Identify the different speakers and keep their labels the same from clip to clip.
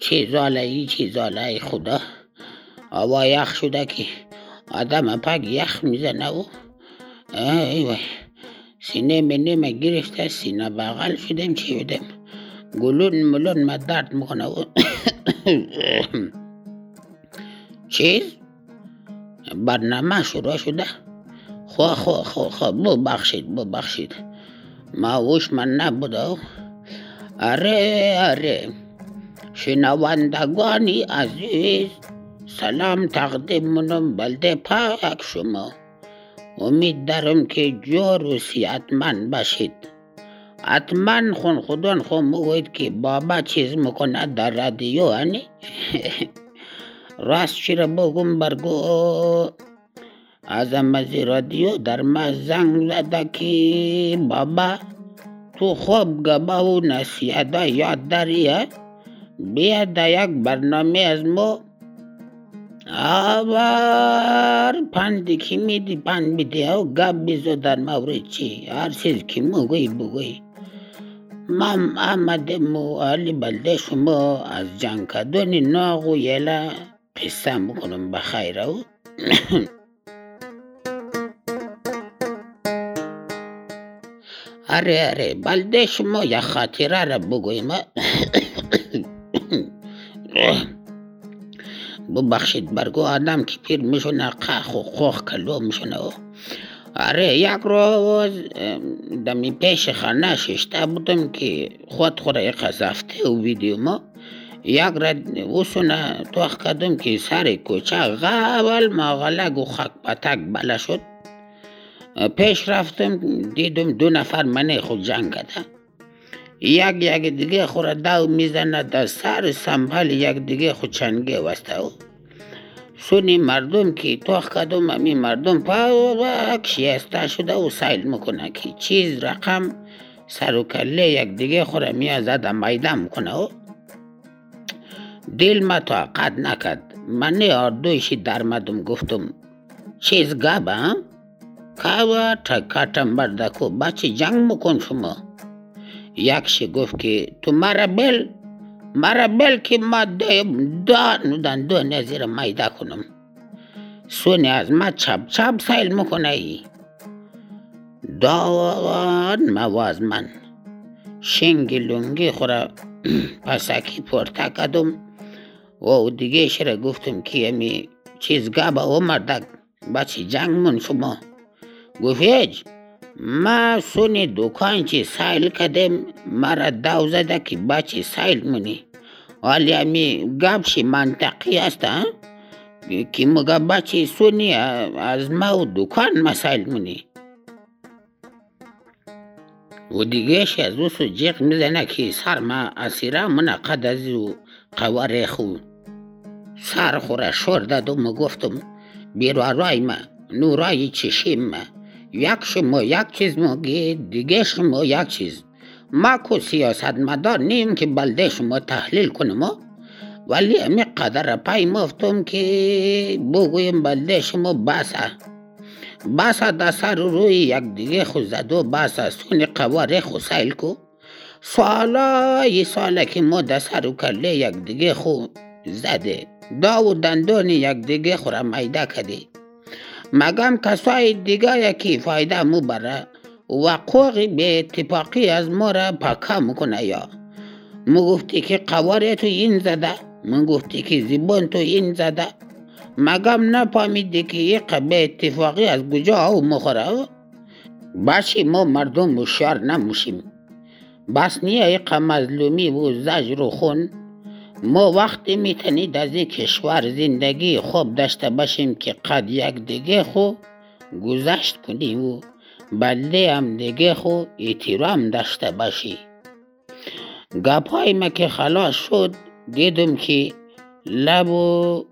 Speaker 1: چیزاله ای چیزاله ای خدا. هوا یخ شده که آدم پک یخ می‌زنه و ای وای. سینه منه گرفته سینه بغل شدم چی بدم گلون ملون ما درد می‌کنه و چیز؟ برنامه شروع شده. خو خو خو خو ببخشید ببخشید. ما من نبوده آره آره شنوندگانی عزیز سلام تقدیم منم بلده پاک شما امید دارم که جور و سیعتمند باشید حتما خون خودان خون موید که بابا چیز می‌کنه در رادیو هنی راست چی را بگم برگو از رادیو در ما زنگ زده که بابا تو خوب گبا و نصیحت یاد داری بیا در یک برنامه از ما آبار پندی که میدی پند میدی او گب بیزو در مورد چی هر چیز که مگوی بگوی من آمدم و علی بلده شما از جنگ کدونی ناغ و یلا قصه می‌کنم بخیر او آره آره بلده شما یا خاطره را بگویم ببخشید برگو آدم که پیر میشونه قخ و خوخ کلو میشونه آره یک روز دمی پیش خانه ششته بودم که خود خورا قذفته و ویدیو ما یک را وسونه توخ کردم که سر کوچه غول ماغلق و خاک پتک بله شد پیش رفتم دیدم دو نفر منه خود جنگ کده یک یک دیگه خورا دو می‌زنه در سر سنبال یک دیگه خود چنگه وسته سونی مردم که توخ کدم امی مردم پاک شیسته شده و سایل می‌کنه که چیز رقم سر و کله یک دیگه خورا میازد زده میده می‌کنه دل ما طاقت نکد من آردویشی درمدم گفتم. چیز گابه هم؟ کاوا تکاتم بردکو بچه جنگ مکن شما یکشی گفت که تو مرا بل مرا بل که ما دان دو نزیر مایده کنم سونی از ما چپ چپ سایل می‌کنه ای دان مواز من شنگی لونگی خورا پسکی پرتا کدم و دیگه شره گفتم که امی چیز گابا و مردک بچه جنگ من شما گفت ما سونی دکان چی سایل کدم مرا دو زده که بچه سایل منی ولی امی گبشی منطقی است که مگه بچه سونی از ما و دکان مسائل منی و دیگه از او سو جیغ می‌زنه که سر ما اسیره من قد از او قواره خو. سر خوره شور دادم و گفتم بیرو رای ما نورای چشیم ما. یک شما یک چیز مگی دیگه شما یک چیز. ما کو سیاست مدار نیم که بلده شما تحلیل کنم ولی امی قدر پای مفتم که بگویم بلده شما بسه. بسه در روی یک دیگه خود زد و بسه سونی قواره خود سیل کو. سالا یه ساله که ما در سر کله یک دیگه خود زده. دا و یک دیگه خورا میده کدی مگم کسای دیگه یکی فایده مو بره وقوقی به اتفاقی از ما را پاکا می‌کنه یا؟ مو گفتی که قواره تو این زده من گفتی که زیبان تو این زده. مگم نپامیدی که یک به اتفاقی از کجا او مخوره باشی ما مردم مشار نموشیم بس نیه یک مظلومی و زجر و خون. ما وقتی می‌تونید از این کشور زندگی خوب داشته باشیم که قد یک دیگه خو گذشت کنیم و بلده هم دیگه خو احترام داشته باشی. گپای ما که خلاص شد دیدم که لب و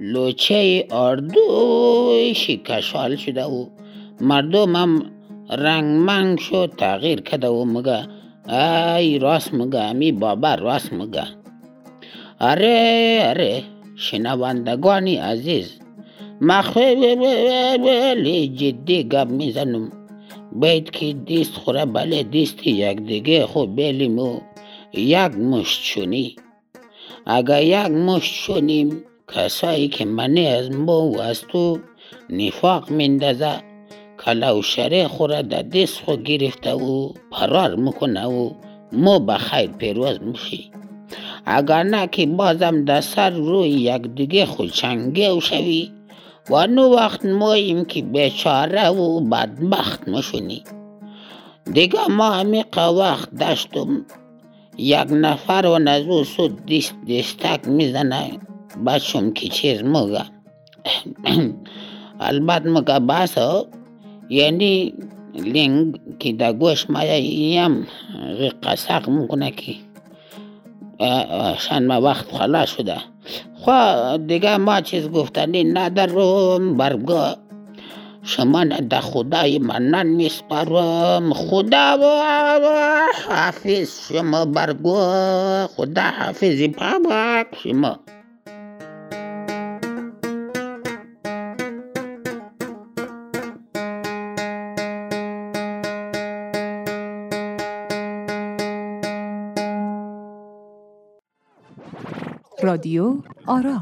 Speaker 1: لوچه اردوی کشال شده و مردم هم رنگ منگ شد تغییر کده و مگه ای راست مگه امی بابا راست مگه؟ آره آره شنوندگانی عزیز. ما خیلی جدی گپ می‌زنم. باید که دیست خوره بله دیست یک دیگه خوب بیلیم و یک مشت شونی. اگر یک مشت شونیم کسایی که منی از ما و از تو نفاق مندازه کلو شره خوره در دست خود گرفته و پرار می‌کنه و ما به خیر پیروز میشی. اگر نه که بازم در سر روی یک دیگه خود چنگه شوی. و نو وقت ماییم که بیچاره و بدبخت مشونی. دیگه ما همیقه وقت داشتم یک نفر و نزو سود دیست دیستک می‌زنه. بچم که چیز مگه البته مگه بس یعنی لینگ که در گوش مایه یم قسق می‌کنه که شن ما وقت خلاص شده. خوا دیگه ما چیز گفتنی ندارم برگاه شما در خدای من میسپارم خدا و حافظ شما برگو خدا حافظی پاک شما.
Speaker 2: رادیو آرا.